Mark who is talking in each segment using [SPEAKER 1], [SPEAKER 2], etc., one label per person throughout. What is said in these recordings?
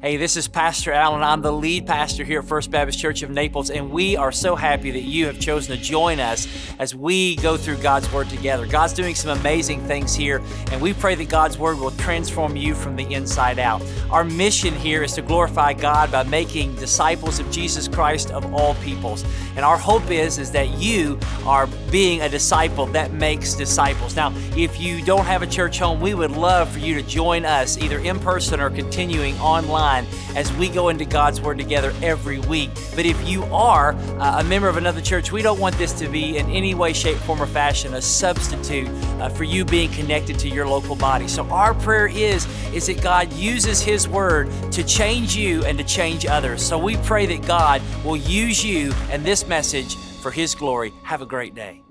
[SPEAKER 1] Hey, this is Pastor Allen. I'm the lead pastor here at First Baptist Church of Naples, and we are so happy that you have chosen to join us as we go through God's Word together. God's doing some amazing things here, and we pray that God's Word will transform you from the inside out. Our mission here is to glorify God by making disciples of Jesus Christ of all peoples. And our hope is, is that you are being a disciple that makes disciples. Now, if you don't have a church home, we would love for you to join us either in person or continuing online as we go into God's Word together every week. But if you are uh, a member of another church, we don't want this to be in any way, shape, form, or fashion a substitute uh, for you being connected to your local body. So our prayer is is that God uses His Word to change you and to change others. So we pray that God will use you and this message for His glory. Have a great day.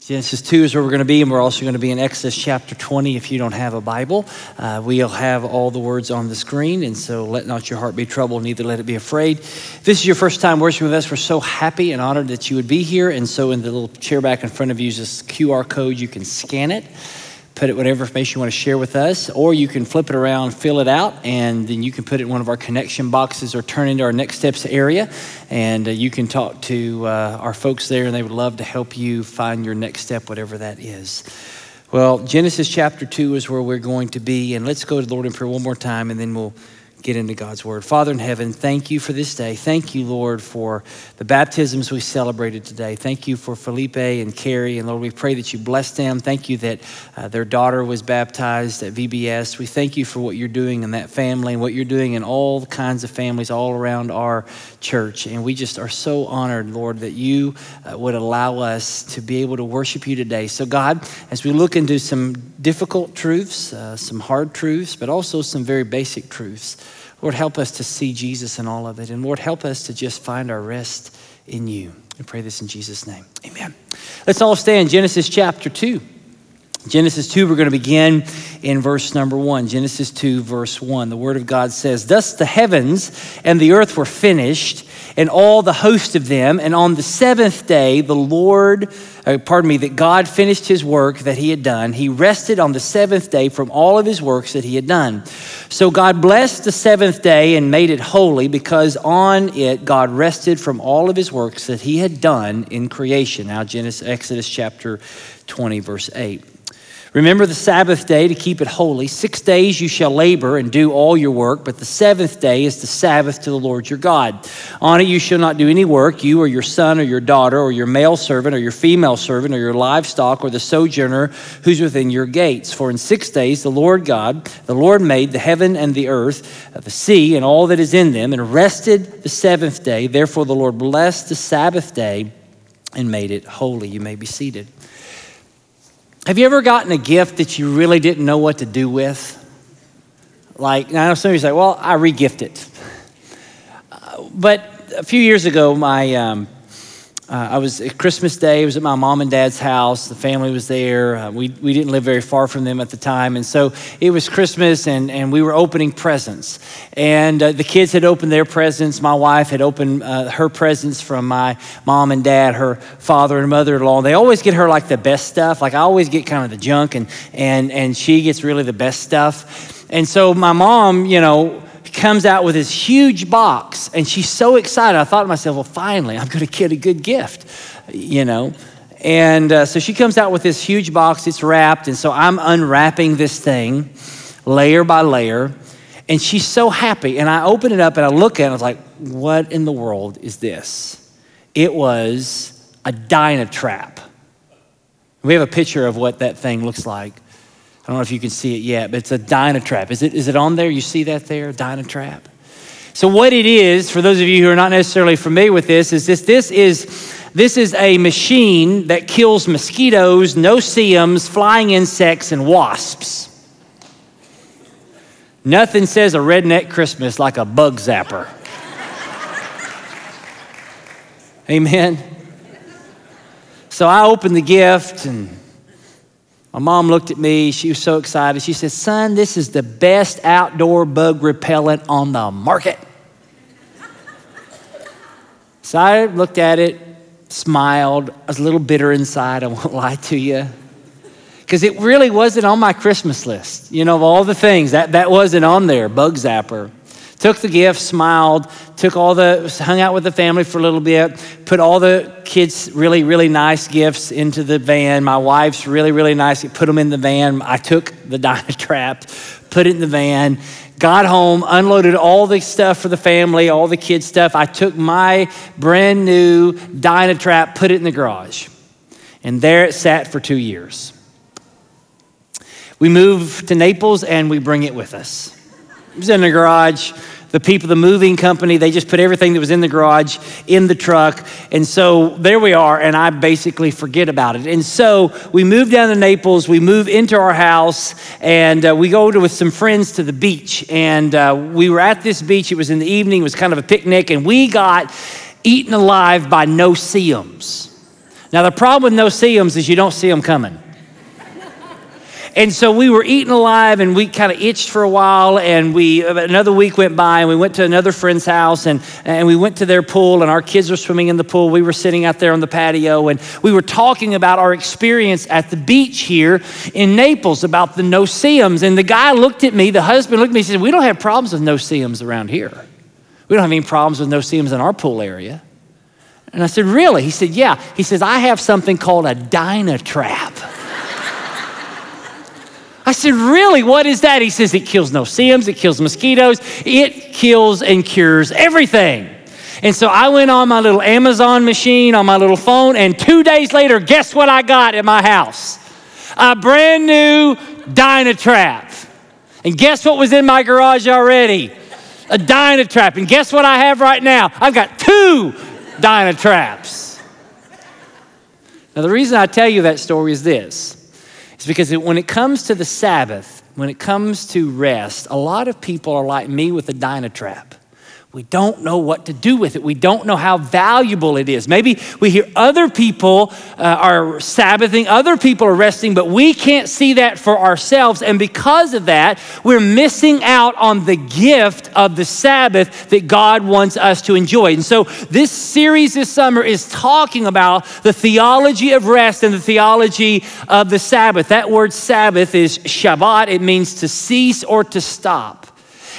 [SPEAKER 2] Genesis 2 is where we're going to be, and we're also going to be in Exodus chapter 20 if you don't have a Bible. Uh, we'll have all the words on the screen, and so let not your heart be troubled, neither let it be afraid. If this is your first time worshiping with us, we're so happy and honored that you would be here. And so, in the little chair back in front of you is this QR code. You can scan it put it whatever information you want to share with us, or you can flip it around, fill it out, and then you can put it in one of our connection boxes or turn into our next steps area. And uh, you can talk to uh, our folks there, and they would love to help you find your next step, whatever that is. Well, Genesis chapter 2 is where we're going to be. And let's go to the Lord in prayer one more time, and then we'll get into God's word. Father in heaven, thank you for this day. Thank you, Lord, for the baptisms we celebrated today. Thank you for Felipe and Carrie. And Lord, we pray that you bless them. Thank you that uh, their daughter was baptized at VBS. We thank you for what you're doing in that family and what you're doing in all kinds of families all around our church. And we just are so honored, Lord, that you uh, would allow us to be able to worship you today. So, God, as we look into some difficult truths, uh, some hard truths, but also some very basic truths, Lord, help us to see Jesus in all of it. And Lord, help us to just find our rest in you. We pray this in Jesus' name. Amen. Let's all stand. Genesis chapter 2. Genesis 2, we're going to begin in verse number 1. Genesis 2, verse 1. The Word of God says, Thus the heavens and the earth were finished, and all the host of them. And on the seventh day, the Lord, uh, pardon me, that God finished his work that he had done. He rested on the seventh day from all of his works that he had done. So God blessed the seventh day and made it holy because on it God rested from all of his works that he had done in creation. Now, Genesis, Exodus chapter 20, verse 8. Remember the Sabbath day to keep it holy. Six days you shall labor and do all your work, but the seventh day is the Sabbath to the Lord your God. On it you shall not do any work, you or your son or your daughter or your male servant or your female servant or your livestock or the sojourner who's within your gates. For in six days the Lord God, the Lord made the heaven and the earth, uh, the sea and all that is in them, and rested the seventh day. Therefore the Lord blessed the Sabbath day and made it holy. You may be seated. Have you ever gotten a gift that you really didn't know what to do with? Like, I know some of you say, well, I regift it. Uh, but a few years ago, my, um, uh, I was at Christmas Day. I was at my mom and dad's house. The family was there. Uh, we, we didn't live very far from them at the time. And so it was Christmas, and, and we were opening presents. And uh, the kids had opened their presents. My wife had opened uh, her presents from my mom and dad, her father and mother in law. They always get her like the best stuff. Like I always get kind of the junk, and, and, and she gets really the best stuff. And so my mom, you know, comes out with this huge box and she's so excited. I thought to myself, well, finally, I'm going to get a good gift, you know. And uh, so she comes out with this huge box, it's wrapped. And so I'm unwrapping this thing layer by layer. And she's so happy. And I open it up and I look at it and I was like, what in the world is this? It was a Dynatrap. We have a picture of what that thing looks like. I don't know if you can see it yet, but it's a Dynatrap. Is it, is it on there? You see that there? Dynatrap. So what it is, for those of you who are not necessarily familiar with this, is this this is this is a machine that kills mosquitoes, no-see-ums, flying insects, and wasps. Nothing says a redneck Christmas like a bug zapper. Amen. So I opened the gift and my mom looked at me. She was so excited. She said, Son, this is the best outdoor bug repellent on the market. so I looked at it, smiled. I was a little bitter inside, I won't lie to you. because it really wasn't on my Christmas list. You know, of all the things, that, that wasn't on there, bug zapper. Took the gift, smiled, took all the, hung out with the family for a little bit, put all the kids' really, really nice gifts into the van. My wife's really, really nice, put them in the van. I took the Dynatrap, put it in the van, got home, unloaded all the stuff for the family, all the kids' stuff. I took my brand new Dynatrap, put it in the garage. And there it sat for two years. We move to Naples and we bring it with us. It was in the garage. The people, the moving company, they just put everything that was in the garage in the truck. And so there we are, and I basically forget about it. And so we move down to Naples, we move into our house, and uh, we go to, with some friends to the beach. And uh, we were at this beach, it was in the evening, it was kind of a picnic, and we got eaten alive by no-see-ums. Now, the problem with no-see-ums is you don't see them coming. And so we were eating alive and we kind of itched for a while. And we, another week went by and we went to another friend's house and, and we went to their pool and our kids were swimming in the pool. We were sitting out there on the patio and we were talking about our experience at the beach here in Naples about the no-see-ums. And the guy looked at me, the husband looked at me and said, We don't have problems with no-see-ums around here. We don't have any problems with no-see-ums in our pool area. And I said, Really? He said, Yeah. He says, I have something called a Dynatrap. I said, Really? What is that? He says, It kills no-see-ums, it kills mosquitoes, it kills and cures everything. And so I went on my little Amazon machine on my little phone, and two days later, guess what I got at my house? A brand new Dynatrap. And guess what was in my garage already? A Dynatrap. And guess what I have right now? I've got two Dynatraps. Now, the reason I tell you that story is this is because when it comes to the Sabbath, when it comes to rest, a lot of people are like me with a Dynatrap. We don't know what to do with it. We don't know how valuable it is. Maybe we hear other people uh, are Sabbathing, other people are resting, but we can't see that for ourselves. And because of that, we're missing out on the gift of the Sabbath that God wants us to enjoy. And so, this series this summer is talking about the theology of rest and the theology of the Sabbath. That word Sabbath is Shabbat, it means to cease or to stop.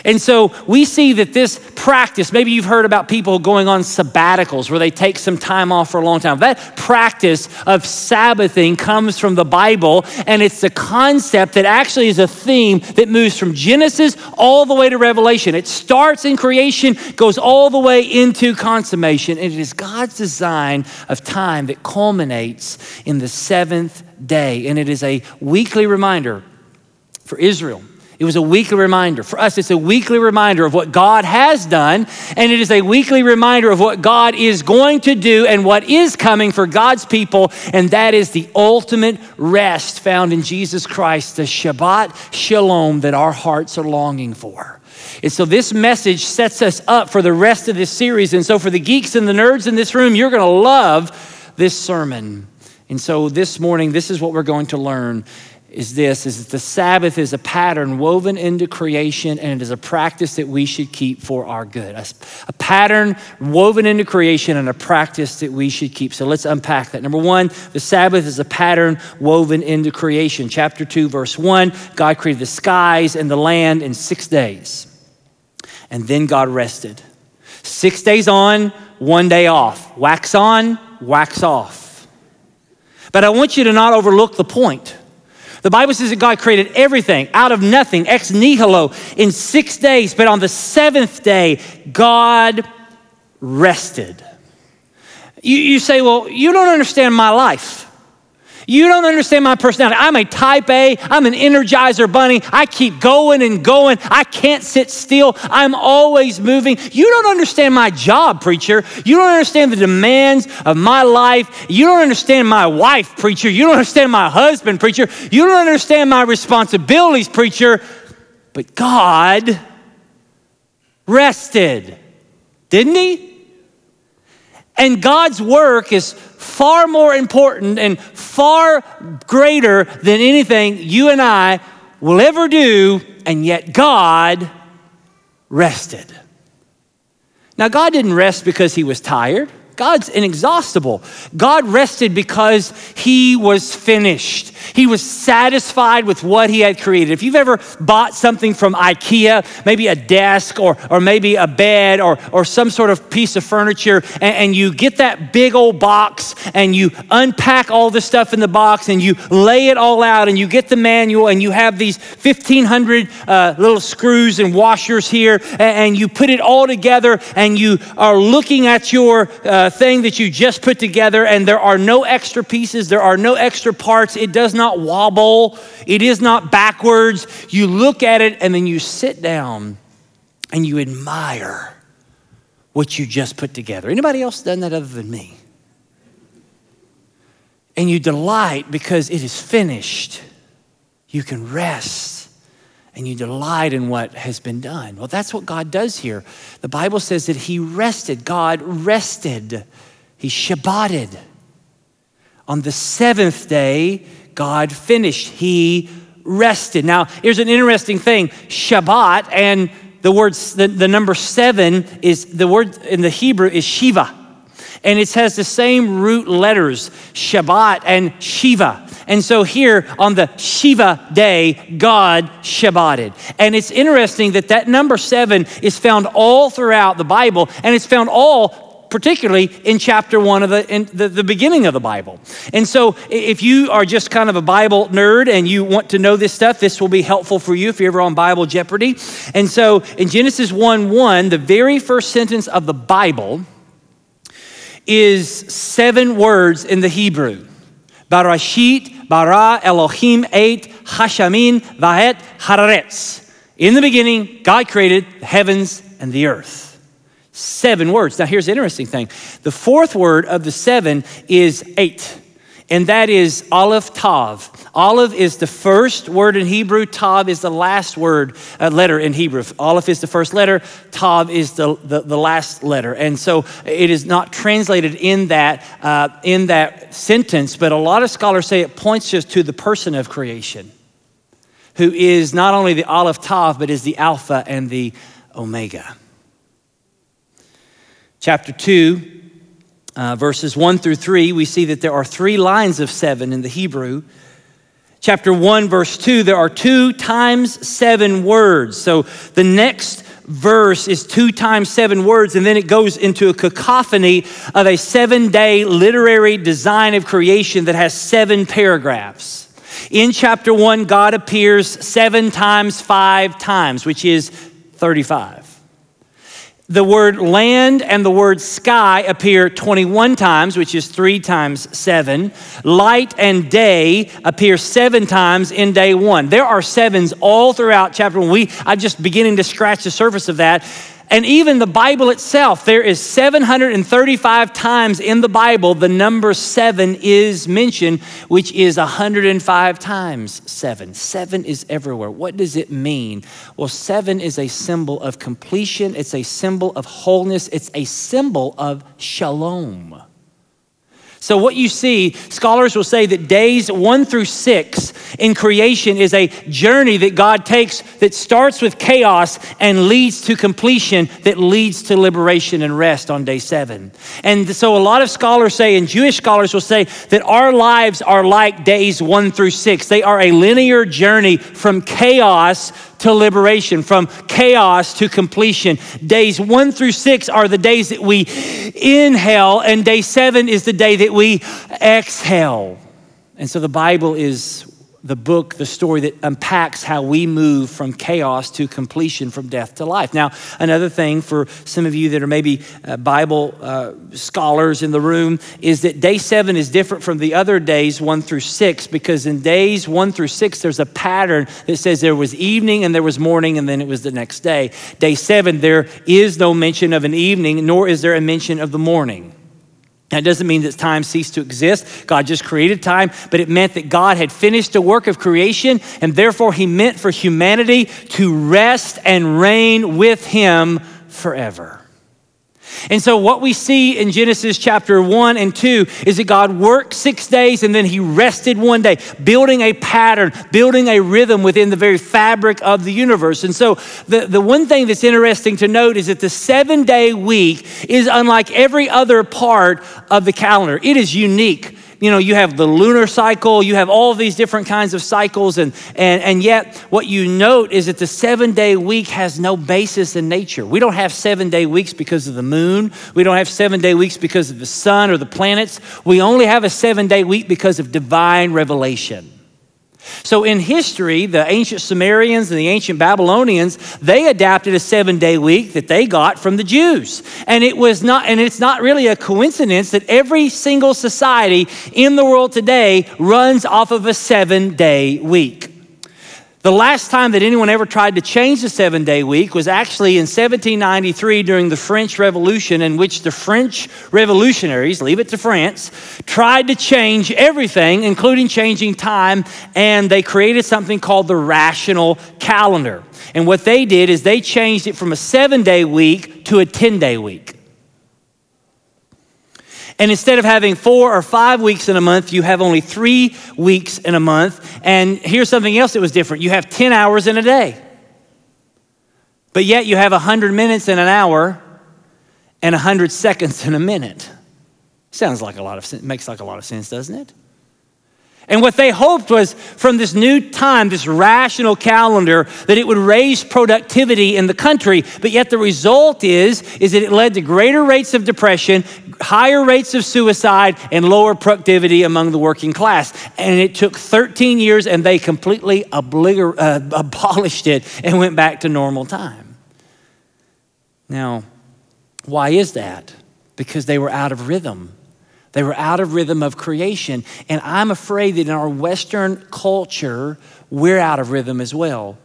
[SPEAKER 2] And so we see that this practice, maybe you've heard about people going on sabbaticals where they take some time off for a long time. That practice of Sabbathing comes from the Bible, and it's the concept that actually is a theme that moves from Genesis all the way to Revelation. It starts in creation, goes all the way into consummation, and it is God's design of time that culminates in the seventh day. And it is a weekly reminder for Israel it was a weekly reminder. For us, it's a weekly reminder of what God has done, and it is a weekly reminder of what God is going to do and what is coming for God's people, and that is the ultimate rest found in Jesus Christ, the Shabbat Shalom that our hearts are longing for. And so this message sets us up for the rest of this series. And so for the geeks and the nerds in this room, you're going to love this sermon. And so this morning, this is what we're going to learn is this is that the Sabbath is a pattern woven into creation and it is a practice that we should keep for our good. A, a, pattern woven into creation and a practice that we should keep. So let's unpack that. Number 1, the Sabbath is a pattern woven into creation. Chapter 2 verse 1, God created the skies and the land in 6 days. And then God rested. 6 days on, 1 day off. Wax on, wax off. But I want you to not overlook the point. The Bible says that God created everything out of nothing, ex nihilo, in six days, but on the seventh day, God rested. You, you say, Well, you don't understand my life. You don't understand my personality. I'm a type A, I'm an energizer bunny. I keep going and going. I can't sit still. I'm always moving. You don't understand my job, preacher. You don't understand the demands of my life. You don't understand my wife, preacher. You don't understand my husband, preacher. You don't understand my responsibilities, preacher. But God rested, didn't He? And God's work is far more important and far greater than anything you and I will ever do, and yet God rested. Now, God didn't rest because he was tired. God's inexhaustible. God rested because he was finished. He was satisfied with what he had created. If you've ever bought something from IKEA, maybe a desk or, or maybe a bed or, or some sort of piece of furniture, and, and you get that big old box and you unpack all the stuff in the box and you lay it all out and you get the manual and you have these 1,500 uh, little screws and washers here and, and, you put it all together and you are looking at your uh, thing that you just put together and there are no extra pieces, there are no extra parts. It does not wobble, it is not backwards. You look at it and then you sit down and you admire what you just put together. Anybody else done that other than me? And you delight because it is finished. You can rest and you delight in what has been done. Well, that's what God does here. The Bible says that He rested. God rested. He Shabbated. On the seventh day, God finished. He rested. Now, here's an interesting thing Shabbat and the word, the, the number seven is the word in the Hebrew is Shiva. And it has the same root letters, Shabbat and Shiva. And so here on the Shiva day, God Shabbated. And it's interesting that that number seven is found all throughout the Bible, and it's found all particularly in chapter one of the, the, the beginning of the Bible. And so, if you are just kind of a Bible nerd and you want to know this stuff, this will be helpful for you if you're ever on Bible Jeopardy. And so, in Genesis 1 1, the very first sentence of the Bible is seven words in the Hebrew Barashit, bara, Elohim, et, hashamin, vahet, hararetz. In the beginning, God created the heavens and the earth. Seven words. Now, here's the interesting thing the fourth word of the seven is eight, and that is Aleph Tav. Aleph is the first word in Hebrew, Tav is the last word, uh, letter in Hebrew. Aleph is the first letter, Tav is the, the, the last letter. And so it is not translated in that, uh, in that sentence, but a lot of scholars say it points just to the person of creation, who is not only the Aleph Tav, but is the Alpha and the Omega chapter 2, uh, verses 1 through 3, we see that there are three lines of seven in the Hebrew. Chapter 1, verse 2, there are two times seven words. So the next verse is two times seven words, and then it goes into a cacophony of a seven day literary design of creation that has seven paragraphs. In chapter 1, God appears seven times five times, which is 35. The word land and the word sky appear 21 times, which is three times seven. Light and day appear seven times in day one. There are sevens all throughout chapter one. We, I'm just beginning to scratch the surface of that. And even the Bible itself, there is 735 times in the Bible the number seven is mentioned, which is 105 times seven. Seven is everywhere. What does it mean? Well, seven is a symbol of completion, it's a symbol of wholeness, it's a symbol of shalom. So, what you see, scholars will say that days one through six in creation is a journey that God takes that starts with chaos and leads to completion, that leads to liberation and rest on day seven. And so, a lot of scholars say, and Jewish scholars will say, that our lives are like days one through six. They are a linear journey from chaos to liberation, from chaos to completion. Days one through six are the days that we inhale, and day seven is the day that we exhale. And so the Bible is the book, the story that unpacks how we move from chaos to completion, from death to life. Now, another thing for some of you that are maybe uh, Bible uh, scholars in the room is that day seven is different from the other days, one through six, because in days one through six, there's a pattern that says there was evening and there was morning and then it was the next day. Day seven, there is no mention of an evening, nor is there a mention of the morning. That doesn't mean that time ceased to exist. God just created time, but it meant that God had finished the work of creation, and therefore He meant for humanity to rest and reign with Him forever. And so, what we see in Genesis chapter 1 and 2 is that God worked six days and then he rested one day, building a pattern, building a rhythm within the very fabric of the universe. And so, the, the one thing that's interesting to note is that the seven day week is unlike every other part of the calendar, it is unique you know, you have the lunar cycle, you have all these different kinds of cycles, and, and, and yet what you note is that the seven day week has no basis in nature. We don't have seven day weeks because of the moon, we don't have seven day weeks because of the sun or the planets. We only have a seven day week because of divine revelation. So in history, the ancient Sumerians and the ancient Babylonians, they adapted a 7-day week that they got from the Jews. And it was not and it's not really a coincidence that every single society in the world today runs off of a 7-day week. The last time that anyone ever tried to change the seven day week was actually in 1793 during the French Revolution, in which the French revolutionaries, leave it to France, tried to change everything, including changing time, and they created something called the rational calendar. And what they did is they changed it from a seven day week to a 10 day week. And instead of having four or five weeks in a month, you have only three weeks in a month. And here's something else that was different you have 10 hours in a day. But yet you have 100 minutes in an hour and 100 seconds in a minute. Sounds like a lot of sense, makes like a lot of sense, doesn't it? And what they hoped was from this new time, this rational calendar, that it would raise productivity in the country. But yet the result is, is that it led to greater rates of depression, higher rates of suicide, and lower productivity among the working class. And it took 13 years and they completely uh, abolished it and went back to normal time. Now, why is that? Because they were out of rhythm. They were out of rhythm of creation. And I'm afraid that in our Western culture, we're out of rhythm as well.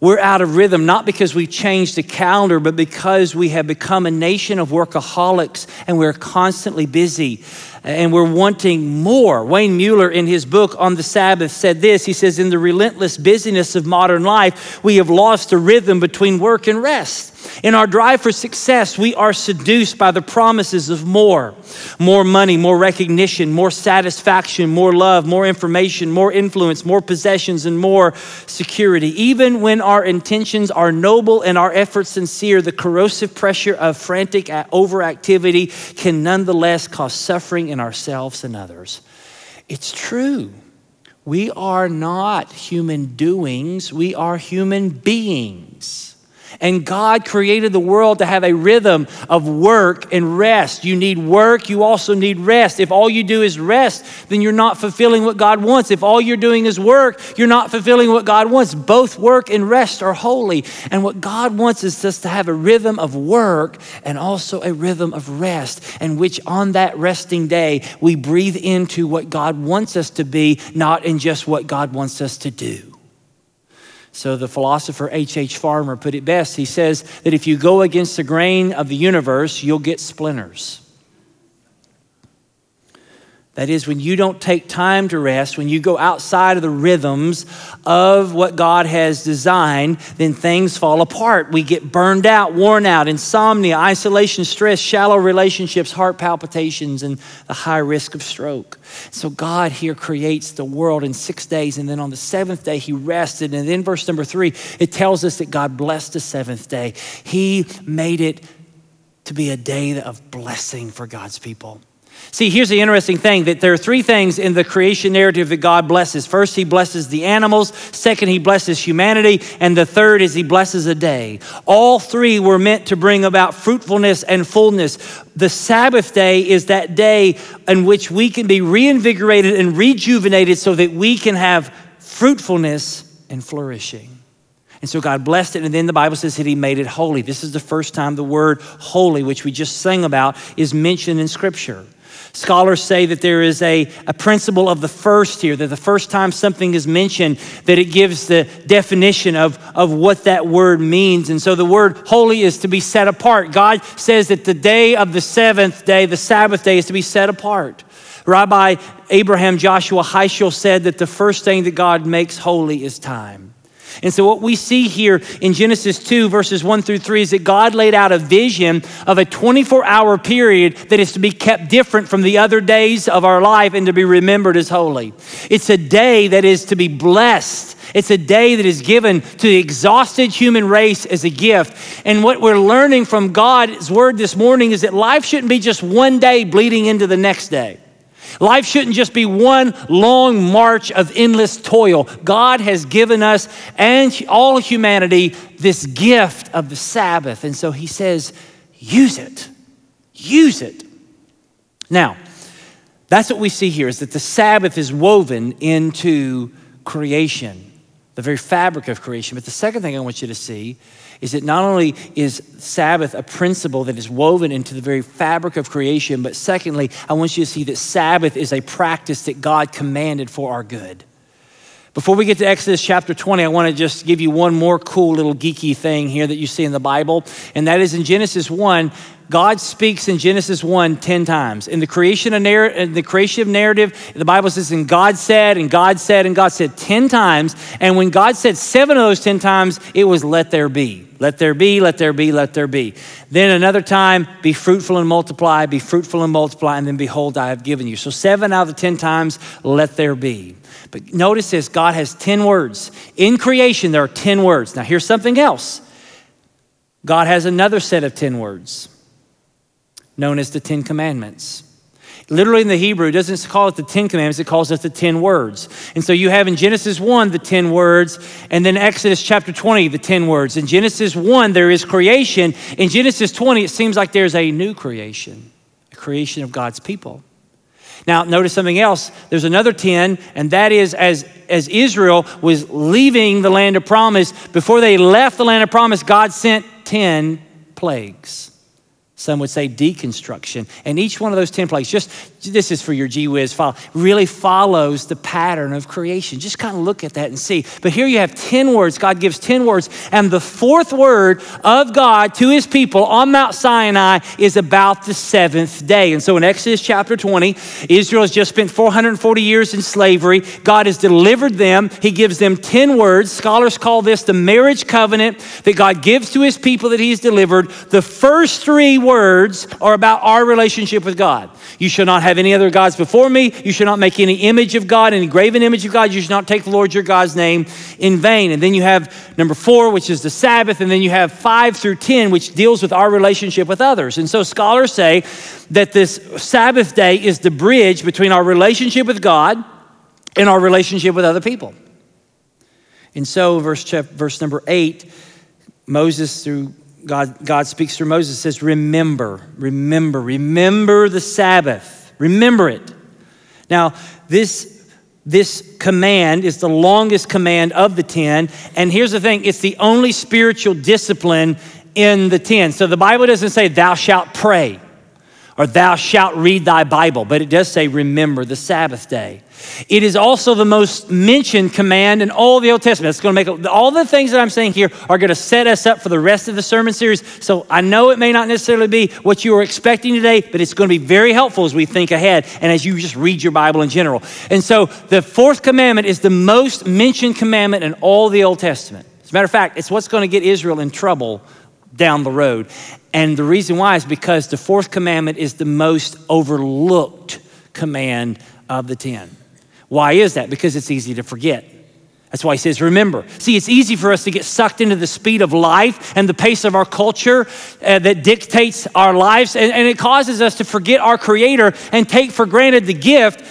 [SPEAKER 2] We're out of rhythm not because we've changed the calendar, but because we have become a nation of workaholics and we're constantly busy and we're wanting more. Wayne Muller, in his book on the Sabbath, said this He says, In the relentless busyness of modern life, we have lost the rhythm between work and rest. In our drive for success, we are seduced by the promises of more more money, more recognition, more satisfaction, more love, more information, more influence, more possessions, and more security. Even when our intentions are noble and our efforts sincere, the corrosive pressure of frantic overactivity can nonetheless cause suffering in ourselves and others. It's true. We are not human doings, we are human beings. And God created the world to have a rhythm of work and rest. You need work, you also need rest. If all you do is rest, then you're not fulfilling what God wants. If all you're doing is work, you're not fulfilling what God wants. Both work and rest are holy. And what God wants is just to have a rhythm of work and also a rhythm of rest, and which on that resting day, we breathe into what God wants us to be, not in just what God wants us to do. So the philosopher H.H. H. Farmer put it best. He says that if you go against the grain of the universe, you'll get splinters. That is, when you don't take time to rest, when you go outside of the rhythms of what God has designed, then things fall apart. We get burned out, worn out, insomnia, isolation, stress, shallow relationships, heart palpitations, and the high risk of stroke. So God here creates the world in six days, and then on the seventh day, He rested. And then, verse number three, it tells us that God blessed the seventh day. He made it to be a day of blessing for God's people. See, here's the interesting thing that there are three things in the creation narrative that God blesses. First, He blesses the animals. Second, He blesses humanity. And the third is He blesses a day. All three were meant to bring about fruitfulness and fullness. The Sabbath day is that day in which we can be reinvigorated and rejuvenated so that we can have fruitfulness and flourishing. And so God blessed it, and then the Bible says that He made it holy. This is the first time the word holy, which we just sang about, is mentioned in Scripture. Scholars say that there is a, a principle of the first here, that the first time something is mentioned, that it gives the definition of, of what that word means. And so the word holy is to be set apart. God says that the day of the seventh day, the Sabbath day, is to be set apart. Rabbi Abraham Joshua Heschel said that the first thing that God makes holy is time. And so, what we see here in Genesis 2, verses 1 through 3, is that God laid out a vision of a 24 hour period that is to be kept different from the other days of our life and to be remembered as holy. It's a day that is to be blessed. It's a day that is given to the exhausted human race as a gift. And what we're learning from God's word this morning is that life shouldn't be just one day bleeding into the next day. Life shouldn't just be one long march of endless toil. God has given us and all humanity this gift of the Sabbath. And so he says, use it. Use it. Now, that's what we see here is that the Sabbath is woven into creation, the very fabric of creation. But the second thing I want you to see is that not only is Sabbath a principle that is woven into the very fabric of creation, but secondly, I want you to see that Sabbath is a practice that God commanded for our good. Before we get to Exodus chapter 20, I want to just give you one more cool little geeky thing here that you see in the Bible, and that is in Genesis 1, God speaks in Genesis 1 10 times. In the creation of, narr- the creation of narrative, the Bible says, and God said, and God said, and God said 10 times. And when God said seven of those 10 times, it was let there be. Let there be, let there be, let there be. Then another time, be fruitful and multiply, be fruitful and multiply, and then behold, I have given you. So seven out of the 10 times, let there be. But notice this God has 10 words. In creation, there are 10 words. Now, here's something else God has another set of 10 words known as the Ten Commandments. Literally in the Hebrew, it doesn't call it the Ten Commandments, it calls it the Ten Words. And so you have in Genesis 1 the Ten Words, and then Exodus chapter 20, the Ten Words. In Genesis 1, there is creation. In Genesis 20, it seems like there's a new creation, a creation of God's people. Now, notice something else. There's another 10, and that is as, as Israel was leaving the land of promise, before they left the land of promise, God sent 10 plagues. Some would say deconstruction. And each one of those 10 plagues, just this is for your gee whiz file, really follows the pattern of creation. Just kind of look at that and see. But here you have 10 words. God gives 10 words. And the fourth word of God to his people on Mount Sinai is about the seventh day. And so in Exodus chapter 20, Israel has just spent 440 years in slavery. God has delivered them. He gives them 10 words. Scholars call this the marriage covenant that God gives to his people that he's delivered. The first three words words are about our relationship with God. You shall not have any other gods before me. You shall not make any image of God, any graven image of God. You shall not take the Lord your God's name in vain. And then you have number four, which is the Sabbath. And then you have five through 10, which deals with our relationship with others. And so scholars say that this Sabbath day is the bridge between our relationship with God and our relationship with other people. And so, verse, verse number eight, Moses, through God, God speaks through Moses, says, Remember, remember, remember the Sabbath. Remember it. Now, this, this command is the longest command of the 10. And here's the thing it's the only spiritual discipline in the 10. So the Bible doesn't say, Thou shalt pray or Thou shalt read thy Bible, but it does say, Remember the Sabbath day. It is also the most mentioned command in all the Old Testament. It's going to make all the things that I'm saying here are going to set us up for the rest of the sermon series. So I know it may not necessarily be what you were expecting today, but it's going to be very helpful as we think ahead and as you just read your Bible in general. And so the fourth commandment is the most mentioned commandment in all the Old Testament. As a matter of fact, it's what's going to get Israel in trouble down the road. And the reason why is because the fourth commandment is the most overlooked command of the 10. Why is that? Because it's easy to forget. That's why he says, remember. See, it's easy for us to get sucked into the speed of life and the pace of our culture uh, that dictates our lives, and, and it causes us to forget our Creator and take for granted the gift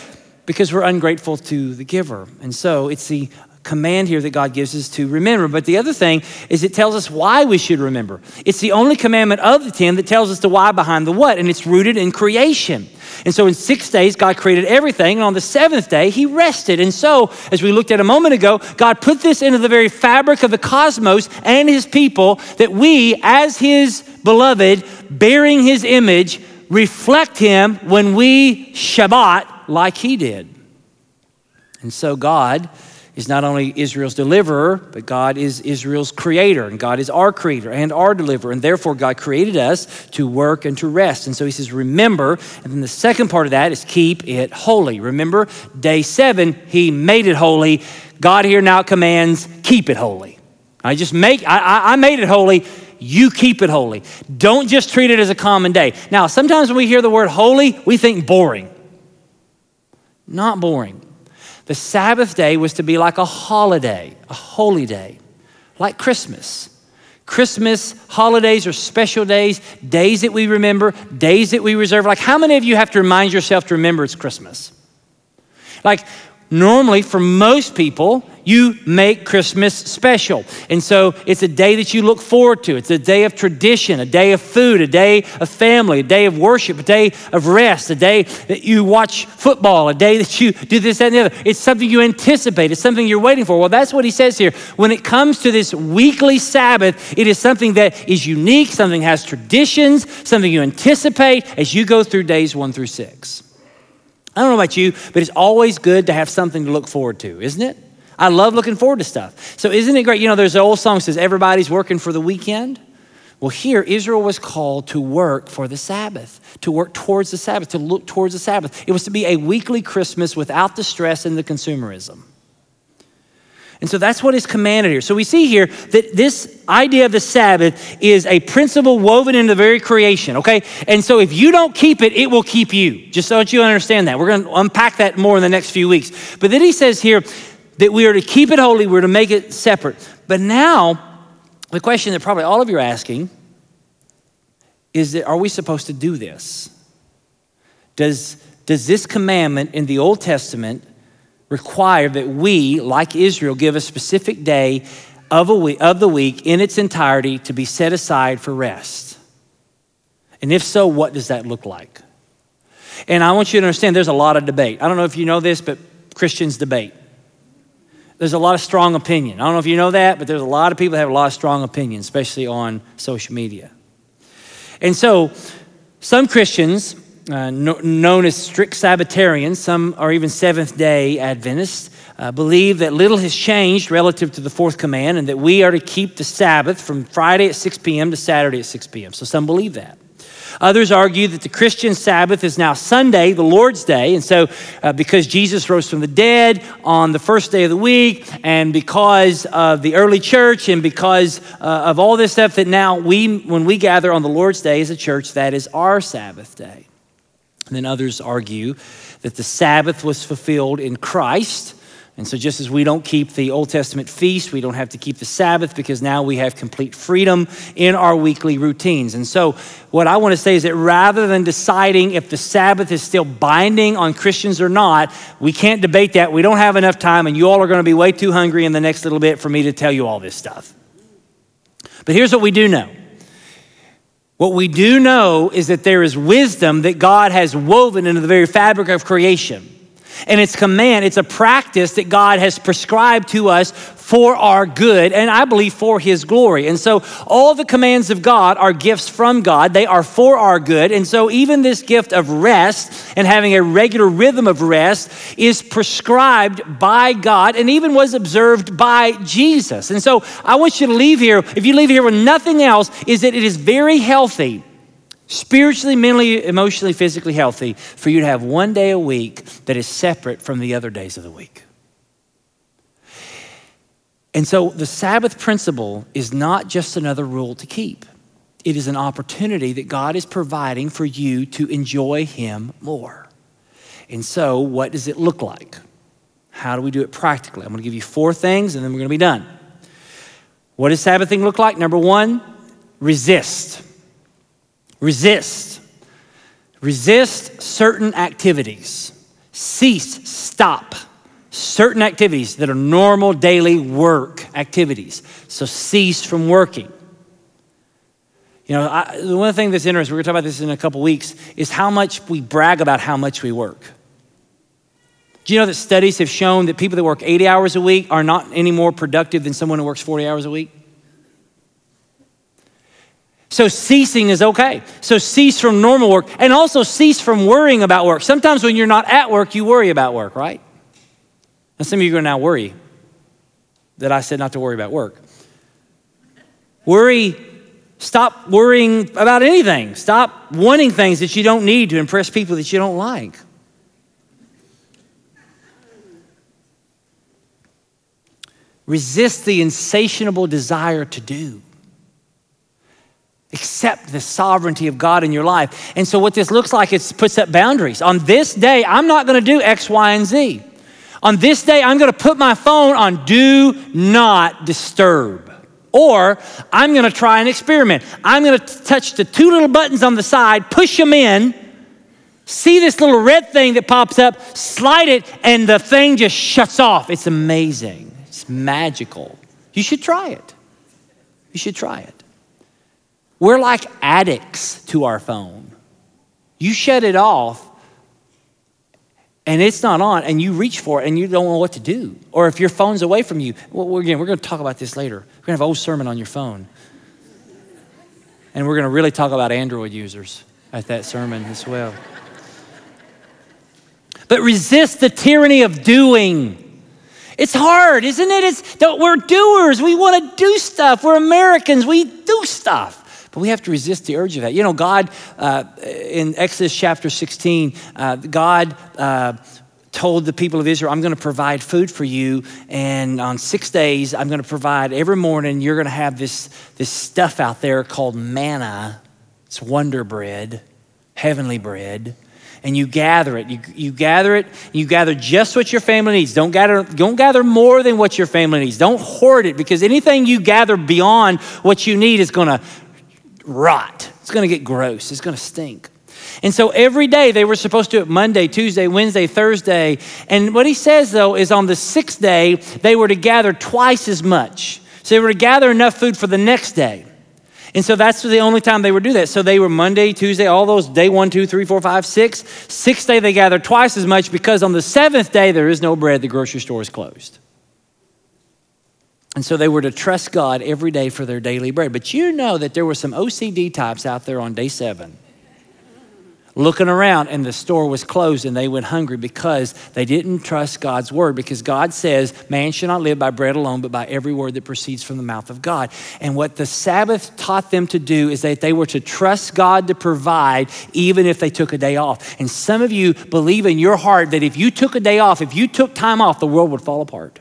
[SPEAKER 2] because we're ungrateful to the giver. And so it's the command here that God gives us to remember. But the other thing is it tells us why we should remember. It's the only commandment of the 10 that tells us the why behind the what, and it's rooted in creation. And so in six days, God created everything, and on the seventh day, He rested. And so, as we looked at a moment ago, God put this into the very fabric of the cosmos and His people that we, as His beloved, bearing His image, reflect Him when we Shabbat like He did. And so, God is not only Israel's deliverer, but God is Israel's creator, and God is our creator and our deliverer. And therefore, God created us to work and to rest. And so he says, Remember. And then the second part of that is keep it holy. Remember, day seven, he made it holy. God here now commands, keep it holy. I just make, I, I made it holy. You keep it holy. Don't just treat it as a common day. Now, sometimes when we hear the word holy, we think boring. Not boring. The Sabbath day was to be like a holiday, a holy day, like Christmas. Christmas, holidays are special days, days that we remember, days that we reserve. Like, how many of you have to remind yourself to remember it's Christmas? Like, normally, for most people, you make Christmas special. And so it's a day that you look forward to. It's a day of tradition, a day of food, a day of family, a day of worship, a day of rest, a day that you watch football, a day that you do this, that, and the other. It's something you anticipate, it's something you're waiting for. Well, that's what he says here. When it comes to this weekly Sabbath, it is something that is unique, something has traditions, something you anticipate as you go through days one through six. I don't know about you, but it's always good to have something to look forward to, isn't it? I love looking forward to stuff. So isn't it great? You know, there's an old song that says, Everybody's working for the weekend. Well, here, Israel was called to work for the Sabbath, to work towards the Sabbath, to look towards the Sabbath. It was to be a weekly Christmas without the stress and the consumerism. And so that's what is commanded here. So we see here that this idea of the Sabbath is a principle woven into the very creation, okay? And so if you don't keep it, it will keep you. Just so that you understand that. We're going to unpack that more in the next few weeks. But then he says here, that we are to keep it holy, we're to make it separate. But now, the question that probably all of you are asking is that are we supposed to do this? Does, does this commandment in the Old Testament require that we, like Israel, give a specific day of, a week, of the week in its entirety to be set aside for rest? And if so, what does that look like? And I want you to understand there's a lot of debate. I don't know if you know this, but Christians debate there's a lot of strong opinion. I don't know if you know that, but there's a lot of people that have a lot of strong opinions, especially on social media. And so, some Christians, uh, no, known as strict Sabbatarians, some are even Seventh day Adventists, uh, believe that little has changed relative to the fourth command and that we are to keep the Sabbath from Friday at 6 p.m. to Saturday at 6 p.m. So, some believe that. Others argue that the Christian Sabbath is now Sunday, the Lord's Day. And so, uh, because Jesus rose from the dead on the first day of the week, and because of the early church, and because uh, of all this stuff, that now we, when we gather on the Lord's Day as a church, that is our Sabbath day. And then others argue that the Sabbath was fulfilled in Christ and so, just as we don't keep the Old Testament feast, we don't have to keep the Sabbath because now we have complete freedom in our weekly routines. And so, what I want to say is that rather than deciding if the Sabbath is still binding on Christians or not, we can't debate that. We don't have enough time, and you all are going to be way too hungry in the next little bit for me to tell you all this stuff. But here's what we do know. What we do know is that there is wisdom that God has woven into the very fabric of creation. And it's command, it's a practice that God has prescribed to us for our good and I believe for his glory. And so all the commands of God are gifts from God. They are for our good. And so even this gift of rest and having a regular rhythm of rest is prescribed by God and even was observed by Jesus. And so I want you to leave here, if you leave here with nothing else, is that it is very healthy spiritually, mentally, emotionally, physically healthy for you to have one day a week that is separate from the other days of the week. And so the Sabbath principle is not just another rule to keep. It is an opportunity that God is providing for you to enjoy Him more. And so, what does it look like? How do we do it practically? I'm going to give you four things and then we're going to be done. What does Sabbathing look like? Number one, resist. Resist. Resist certain activities. Cease, stop certain activities that are normal daily work activities. So cease from working. You know, I, one thing that's interesting, we're going to talk about this in a couple weeks, is how much we brag about how much we work. Do you know that studies have shown that people that work 80 hours a week are not any more productive than someone who works 40 hours a week? So ceasing is okay. So cease from normal work and also cease from worrying about work. Sometimes when you're not at work, you worry about work, right? And some of you are going to now worry that I said not to worry about work. Worry, stop worrying about anything. Stop wanting things that you don't need to impress people that you don't like. Resist the insatiable desire to do. Accept the sovereignty of God in your life. And so, what this looks like is puts up boundaries. On this day, I'm not going to do X, Y, and Z. On this day, I'm going to put my phone on do not disturb. Or I'm going to try an experiment. I'm going to touch the two little buttons on the side, push them in, see this little red thing that pops up, slide it, and the thing just shuts off. It's amazing. It's magical. You should try it. You should try it. We're like addicts to our phone. You shut it off and it's not on and you reach for it and you don't know what to do. Or if your phone's away from you, well, again, we're going to talk about this later. We're going to have a whole sermon on your phone. And we're going to really talk about Android users at that sermon as well. But resist the tyranny of doing. It's hard, isn't it? It's, we're doers. We want to do stuff. We're Americans. We do stuff. But we have to resist the urge of that. You know, God, uh, in Exodus chapter 16, uh, God uh, told the people of Israel, I'm going to provide food for you. And on six days, I'm going to provide every morning, you're going to have this, this stuff out there called manna. It's wonder bread, heavenly bread and you gather it. You, you gather it, you gather just what your family needs. Don't gather, don't gather more than what your family needs. Don't hoard it because anything you gather beyond what you need is going to rot. It's going to get gross. It's going to stink. And so every day they were supposed to do it Monday, Tuesday, Wednesday, Thursday. And what he says though is on the sixth day, they were to gather twice as much. So they were to gather enough food for the next day. And so that's the only time they would do that. So they were Monday, Tuesday, all those day one, two, three, four, five, six. Sixth day they gathered twice as much because on the seventh day there is no bread, the grocery store is closed. And so they were to trust God every day for their daily bread. But you know that there were some OCD types out there on day seven looking around and the store was closed and they went hungry because they didn't trust God's word. Because God says, man should not live by bread alone, but by every word that proceeds from the mouth of God. And what the Sabbath taught them to do is that they were to trust God to provide even if they took a day off. And some of you believe in your heart that if you took a day off, if you took time off, the world would fall apart.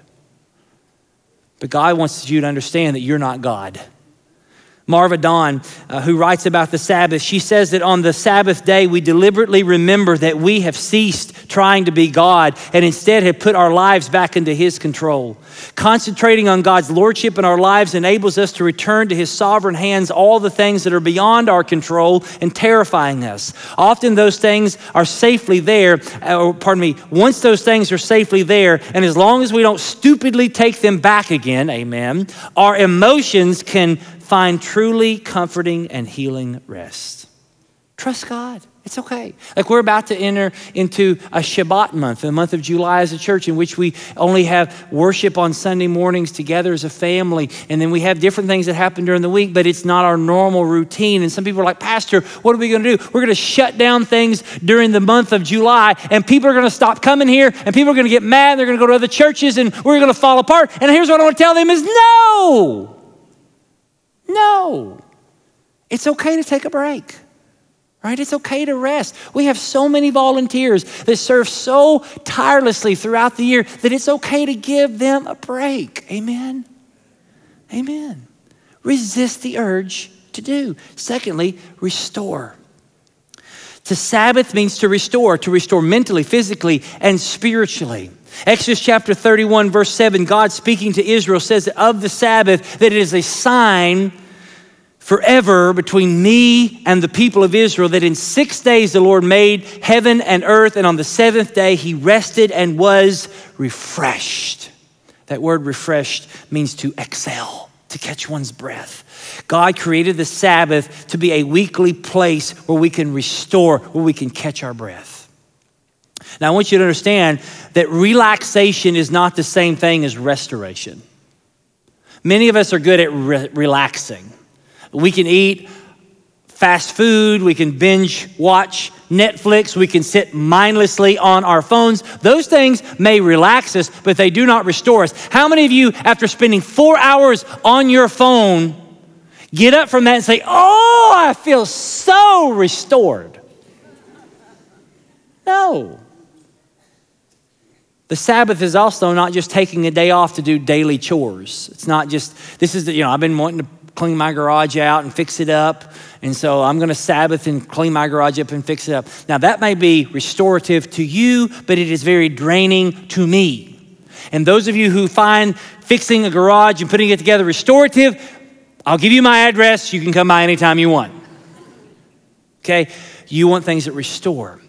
[SPEAKER 2] But God wants you to understand that you're not God. Marva Dawn, uh, who writes about the Sabbath, she says that on the Sabbath day, we deliberately remember that we have ceased trying to be God and instead have put our lives back into His control. Concentrating on God's lordship in our lives enables us to return to His sovereign hands all the things that are beyond our control and terrifying us. Often those things are safely there, uh, or pardon me, once those things are safely there, and as long as we don't stupidly take them back again, amen, our emotions can find truly comforting and healing rest. Trust God. It's okay. Like we're about to enter into a Shabbat month, the month of July as a church, in which we only have worship on Sunday mornings together as a family. And then we have different things that happen during the week, but it's not our normal routine. And some people are like, Pastor, what are we going to do? We're going to shut down things during the month of July, and people are going to stop coming here, and people are going to get mad, and they're going to go to other churches, and we're going to fall apart. And here's what I want to tell them is no. No. It's okay to take a break. Right? It's okay to rest. We have so many volunteers that serve so tirelessly throughout the year that it's okay to give them a break. Amen. Amen. Resist the urge to do. Secondly, restore. To Sabbath means to restore, to restore mentally, physically, and spiritually. Exodus chapter 31, verse 7, God speaking to Israel says of the Sabbath that it is a sign forever between me and the people of Israel that in six days the Lord made heaven and earth, and on the seventh day he rested and was refreshed. That word refreshed means to exhale, to catch one's breath. God created the Sabbath to be a weekly place where we can restore, where we can catch our breath. Now, I want you to understand that relaxation is not the same thing as restoration. Many of us are good at re- relaxing. We can eat fast food, we can binge watch Netflix, we can sit mindlessly on our phones. Those things may relax us, but they do not restore us. How many of you, after spending four hours on your phone, get up from that and say, Oh, I feel so restored? No. The Sabbath is also not just taking a day off to do daily chores. It's not just, this is, the, you know, I've been wanting to clean my garage out and fix it up. And so I'm going to Sabbath and clean my garage up and fix it up. Now, that may be restorative to you, but it is very draining to me. And those of you who find fixing a garage and putting it together restorative, I'll give you my address. You can come by anytime you want. Okay? You want things that restore.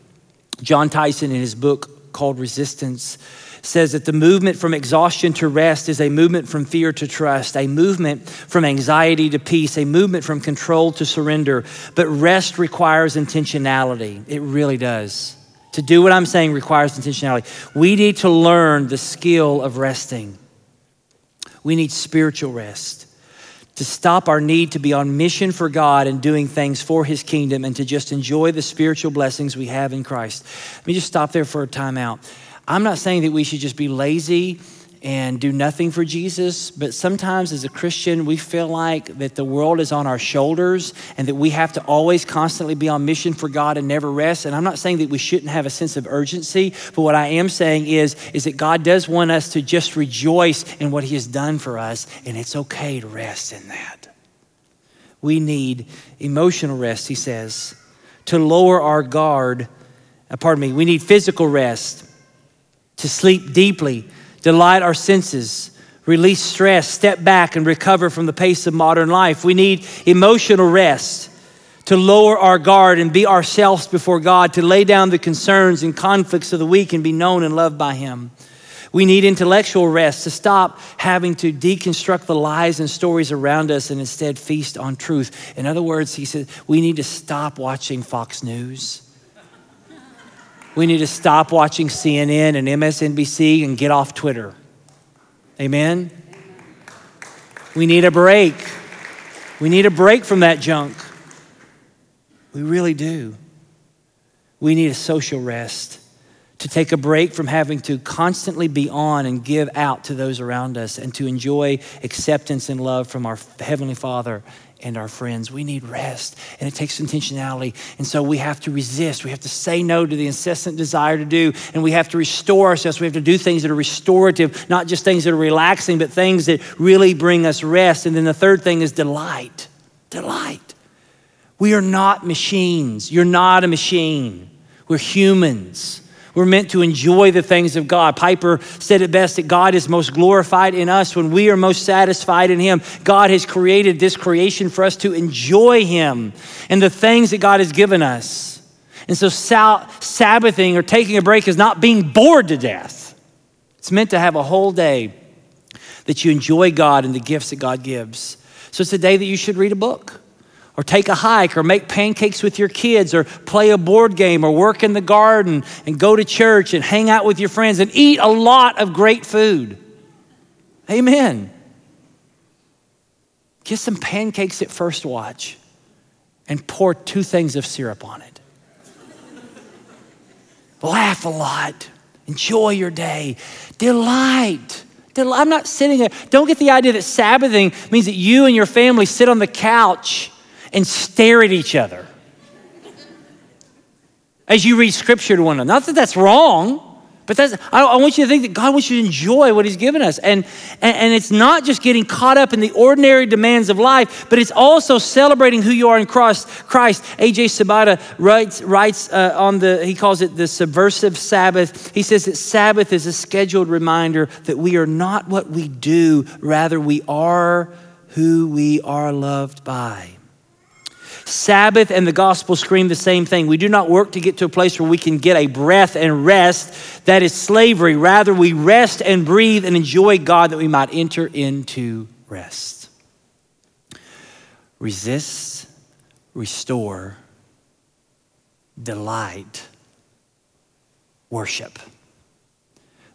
[SPEAKER 2] John Tyson, in his book called Resistance, says that the movement from exhaustion to rest is a movement from fear to trust, a movement from anxiety to peace, a movement from control to surrender. But rest requires intentionality. It really does. To do what I'm saying requires intentionality. We need to learn the skill of resting. We need spiritual rest to stop our need to be on mission for God and doing things for His kingdom and to just enjoy the spiritual blessings we have in Christ. Let me just stop there for a timeout. I'm not saying that we should just be lazy and do nothing for Jesus, but sometimes as a Christian, we feel like that the world is on our shoulders and that we have to always constantly be on mission for God and never rest. And I'm not saying that we shouldn't have a sense of urgency, but what I am saying is, is that God does want us to just rejoice in what He has done for us, and it's okay to rest in that. We need emotional rest, He says, to lower our guard. Uh, pardon me, we need physical rest, to sleep deeply delight our senses, release stress, step back, and recover from the pace of modern life. We need emotional rest to lower our guard and be ourselves before God, to lay down the concerns and conflicts of the week and be known and loved by Him. We need intellectual rest to stop having to deconstruct the lies and stories around us and instead feast on truth. In other words, he said, we need to stop watching Fox News. We need to stop watching CNN and MSNBC and get off Twitter. Amen? We need a break. We need a break from that junk. We really do. We need a social rest to take a break from having to constantly be on and give out to those around us and to enjoy acceptance and love from our Heavenly Father and our friends. We need rest, and it takes intentionality. And so we have to resist. We have to say no to the incessant desire to do, and we have to restore ourselves. We have to do things that are restorative, not just things that are relaxing, but things that really bring us rest. And then the third thing is delight. Delight. We are not machines. You're not a machine. We're humans. We're meant to enjoy the things of God. Piper said it best that God is most glorified in us when we are most satisfied in Him. God has created this creation for us to enjoy Him and the things that God has given us. And so, Sabbathing or taking a break is not being bored to death. It's meant to have a whole day that you enjoy God and the gifts that God gives. So, it's a day that you should read a book or take a hike or make pancakes with your kids or play a board game or work in the garden and go to church and hang out with your friends and eat a lot of great food. Amen. Get some pancakes at First Watch and pour two things of syrup on it. Laugh a lot. Enjoy your day. Delight. I'm not sitting there. Don't get the idea that Sabbathing means that you and your family sit on the couch and stare at each other as you read scripture to one another. Not that that's wrong, but that's, I, I, want you to think that God wants you to enjoy what He's given us. And, and, and, it's not just getting caught up in the ordinary demands of life, but it's also celebrating who you are in Christ. Christ. A.J. Swoboda writes, writes uh, on the, he calls it the subversive Sabbath. He says that Sabbath is a scheduled reminder that we are not what we do, rather, we are who we are loved by. Sabbath and the gospel scream the same thing. We do not work to get to a place where we can get a breath and rest. That is slavery. Rather, we rest and breathe and enjoy God that we might enter into rest. Resist, restore, delight, worship.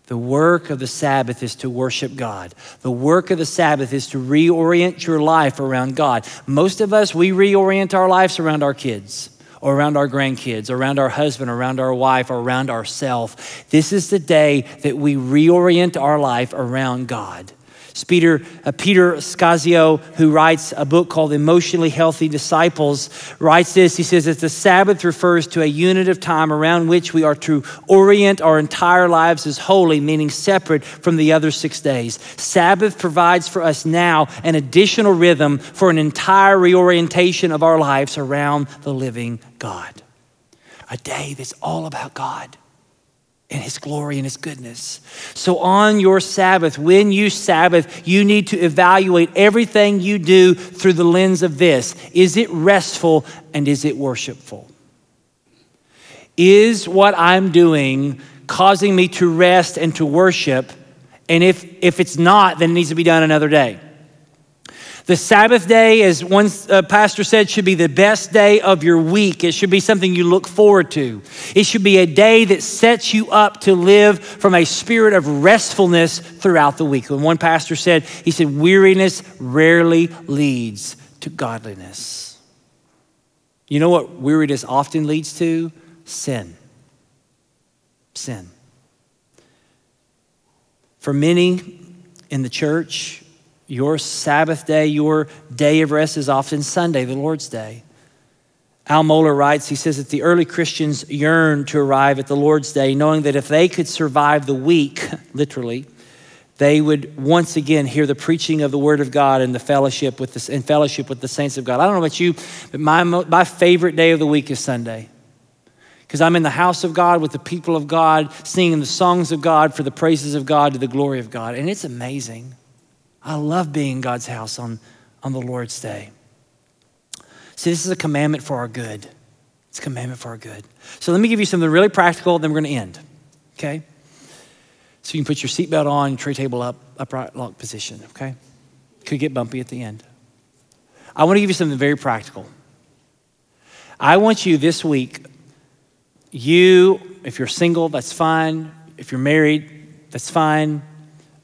[SPEAKER 2] The work of the Sabbath is to worship God. The work of the Sabbath is to reorient your life around God. Most of us, we reorient our lives around our kids or around our grandkids, around our husband, around our wife, or around ourselves. This is the day that we reorient our life around God. Peter, uh, Peter Scazzero, who writes a book called Emotionally Healthy Disciples, writes this. He says that the Sabbath refers to a unit of time around which we are to orient our entire lives as holy, meaning separate from the other six days. Sabbath provides for us now an additional rhythm for an entire reorientation of our lives around the living God. A day that's all about God and his glory and his goodness. So, on your Sabbath, when you Sabbath, you need to evaluate everything you do through the lens of this Is it restful and is it worshipful? Is what I'm doing causing me to rest and to worship? And if, if it's not, then it needs to be done another day. The Sabbath day, as one uh, pastor said, should be the best day of your week. It should be something you look forward to. It should be a day that sets you up to live from a spirit of restfulness throughout the week. When one pastor said, he said, weariness rarely leads to godliness. You know what weariness often leads to? Sin. Sin. For many in the church, your Sabbath day, your day of rest is often Sunday, the Lord's day. Al Mohler writes, he says that the early Christians yearned to arrive at the Lord's day, knowing that if they could survive the week, literally, they would once again hear the preaching of the Word of God and the fellowship with the, in fellowship with the saints of God. I don't know about you, but my, my favorite day of the week is Sunday. Because I'm in the house of God with the people of God, singing the songs of God for the praises of God to the glory of God. And it's amazing. I love being in God's house on, on the Lord's day. See, this is a commandment for our good. It's a commandment for our good. So let me give you something really practical, then we're going to end. Okay? So you can put your seatbelt on, tray table up, upright lock position. Okay? Could get bumpy at the end. I want to give you something very practical. I want you this week, you, if you're single, that's fine. If you're married, that's fine.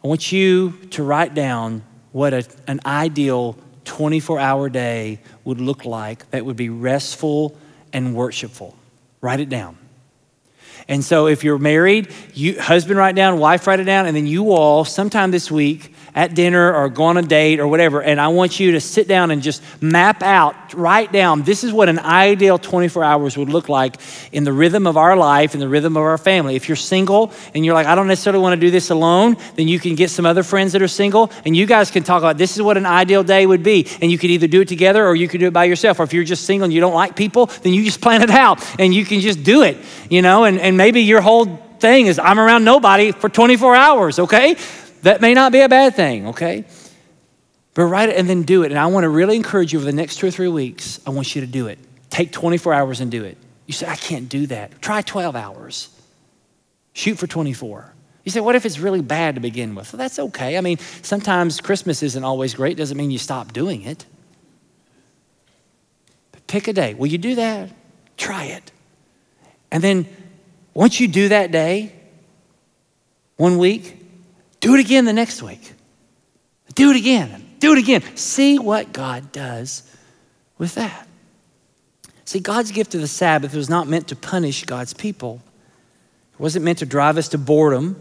[SPEAKER 2] I want you to write down what a, an ideal 24 hour day would look like that would be restful and worshipful. Write it down. And so if you're married, you husband write down, wife write it down, and then you all sometime this week at dinner or go on a date or whatever, and I want you to sit down and just map out, write down, this is what an ideal 24 hours would look like in the rhythm of our life, in the rhythm of our family. If you're single and you're like, I don't necessarily want to do this alone, then you can get some other friends that are single, and you guys can talk about this is what an ideal day would be. And you could either do it together or you could do it by yourself. Or if you're just single and you don't like people, then you just plan it out and you can just do it, you know, and, and maybe your whole thing is I'm around nobody for 24 hours, okay? That may not be a bad thing, okay? But write it and then do it. And I want to really encourage you over the next two or three weeks, I want you to do it. Take 24 hours and do it. You say, I can't do that. Try 12 hours. Shoot for 24. You say, what if it's really bad to begin with? Well, that's okay. I mean, sometimes Christmas isn't always great, doesn't mean you stop doing it. But pick a day. Will you do that? Try it. And then once you do that day, one week, do it again the next week. Do it again. Do it again. See what God does with that. See, God's gift of the Sabbath was not meant to punish God's people. It wasn't meant to drive us to boredom.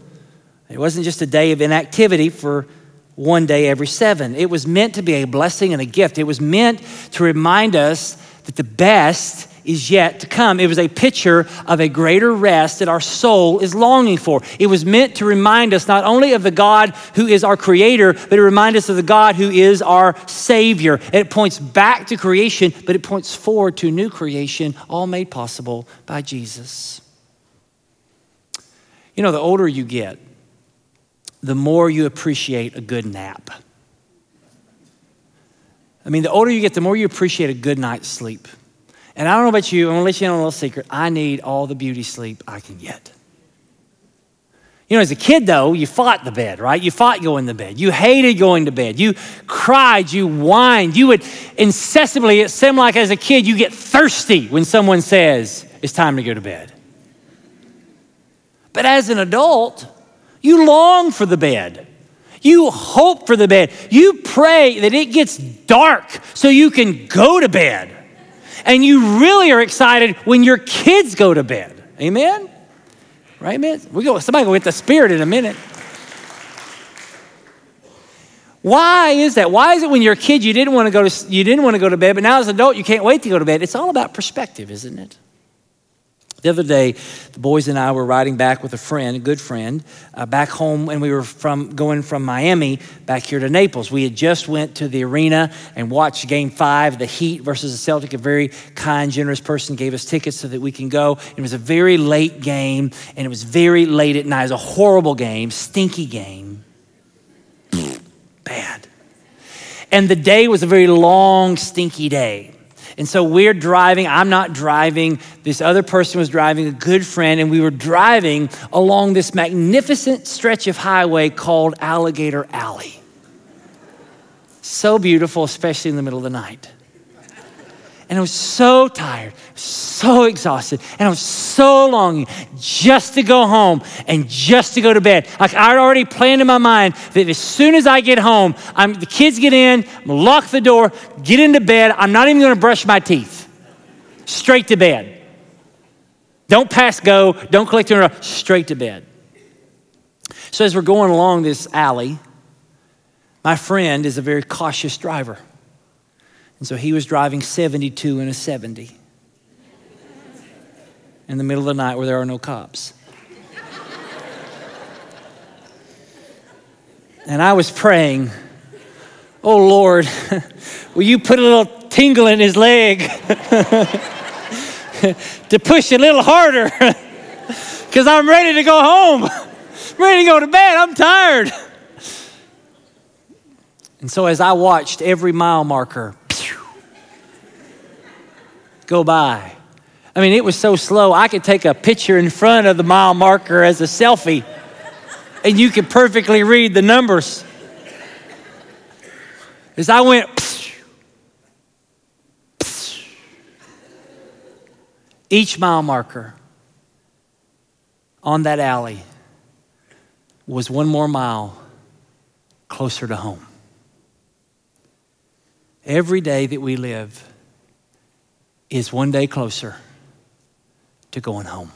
[SPEAKER 2] It wasn't just a day of inactivity for one day every seven. It was meant to be a blessing and a gift. It was meant to remind us that the best is yet to come. It was a picture of a greater rest that our soul is longing for. It was meant to remind us not only of the God who is our creator, but to remind us of the God who is our savior. And it points back to creation, but it points forward to new creation, all made possible by Jesus. You know, the older you get, the more you appreciate a good nap. I mean, the older you get, the more you appreciate a good night's sleep. And I don't know about you, I'm gonna let you in on a little secret. I need all the beauty sleep I can get. You know, as a kid, though, you fought the bed, right? You fought going to bed. You hated going to bed. You cried, you whined. You would incessantly, it seemed like as a kid, you get thirsty when someone says, it's time to go to bed. But as an adult, you long for the bed. You hope for the bed. You pray that it gets dark so you can go to bed. And you really are excited when your kids go to bed. Amen? Right, man? We go, somebody go get the spirit in a minute. Why is that? Why is it when you're a kid you didn't want to go to you didn't want to go to bed, but now as an adult you can't wait to go to bed? It's all about perspective, isn't it? The other day, the boys and I were riding back with a friend, a good friend, uh, back home, and we were from going from Miami back here to Naples. We had just went to the arena and watched Game Five, the Heat versus the Celtic. A very kind, generous person gave us tickets so that we can go. It was a very late game, and it was very late at night. It was a horrible game, stinky game, bad. And the day was a very long, stinky day. And so we're driving. I'm not driving. This other person was driving, a good friend, and we were driving along this magnificent stretch of highway called Alligator Alley. So beautiful, especially in the middle of the night. And I was so tired, so exhausted, and I was so longing just to go home and just to go to bed. Like I already planned in my mind that as soon as I get home, I'm, the kids get in, I'm gonna lock the door, get into bed. I'm not even gonna brush my teeth. Straight to bed. Don't pass go, don't collect the straight to bed. So as we're going along this alley, my friend is a very cautious driver. And so he was driving 72 in a 70 in the middle of the night where there are no cops. And I was praying, Oh Lord, will you put a little tingle in his leg to push a little harder? Because I'm ready to go home, ready to go to bed. I'm tired. And so as I watched every mile marker go by. I mean, it was so slow, I could take a picture in front of the mile marker as a selfie, and you could perfectly read the numbers. As I went, each mile marker on that alley was one more mile closer to home. Every day that we live, is one day closer to going home.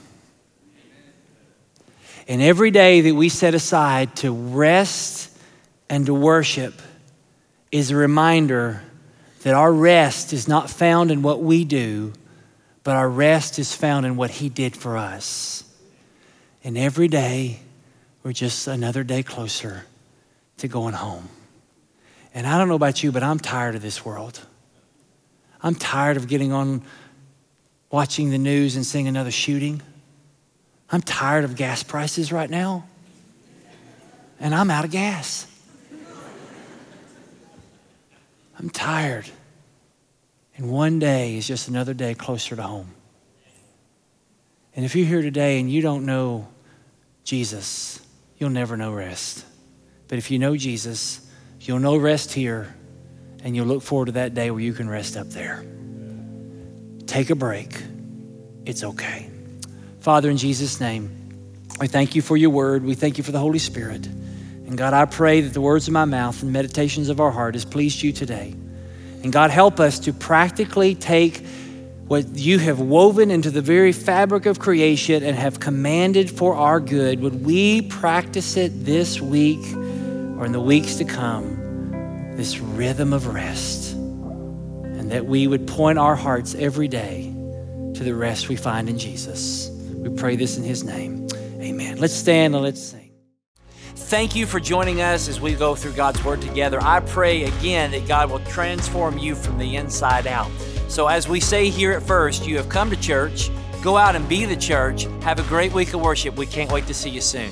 [SPEAKER 2] And every day that we set aside to rest and to worship is a reminder that our rest is not found in what we do, but our rest is found in what He did for us. And every day, we're just another day closer to going home. And I don't know about you, but I'm tired of this world. I'm tired of getting on watching the news and seeing another shooting. I'm tired of gas prices right now. And I'm out of gas. I'm tired. And one day is just another day closer to home. And if you're here today and you don't know Jesus, you'll never know rest. But if you know Jesus, you'll know rest here and you'll look forward to that day where you can rest up there. Take a break. It's okay. Father, in Jesus' name, we thank you for your word. We thank you for the Holy Spirit. And God, I pray that the words of my mouth and meditations of our heart has pleased you today. And God, help us to practically take what you have woven into the very fabric of creation and have commanded for our good. Would we practice it this week or in the weeks to come? This rhythm of rest, and that we would point our hearts every day to the rest we find in Jesus. We pray this in His name. Amen. Let's stand and let's sing.
[SPEAKER 1] Thank you for joining us as we go through God's Word together. I pray again that God will transform you from the inside out. So, as we say here at First, you have come to church. Go out and be the church. Have a great week of worship. We can't wait to see you soon.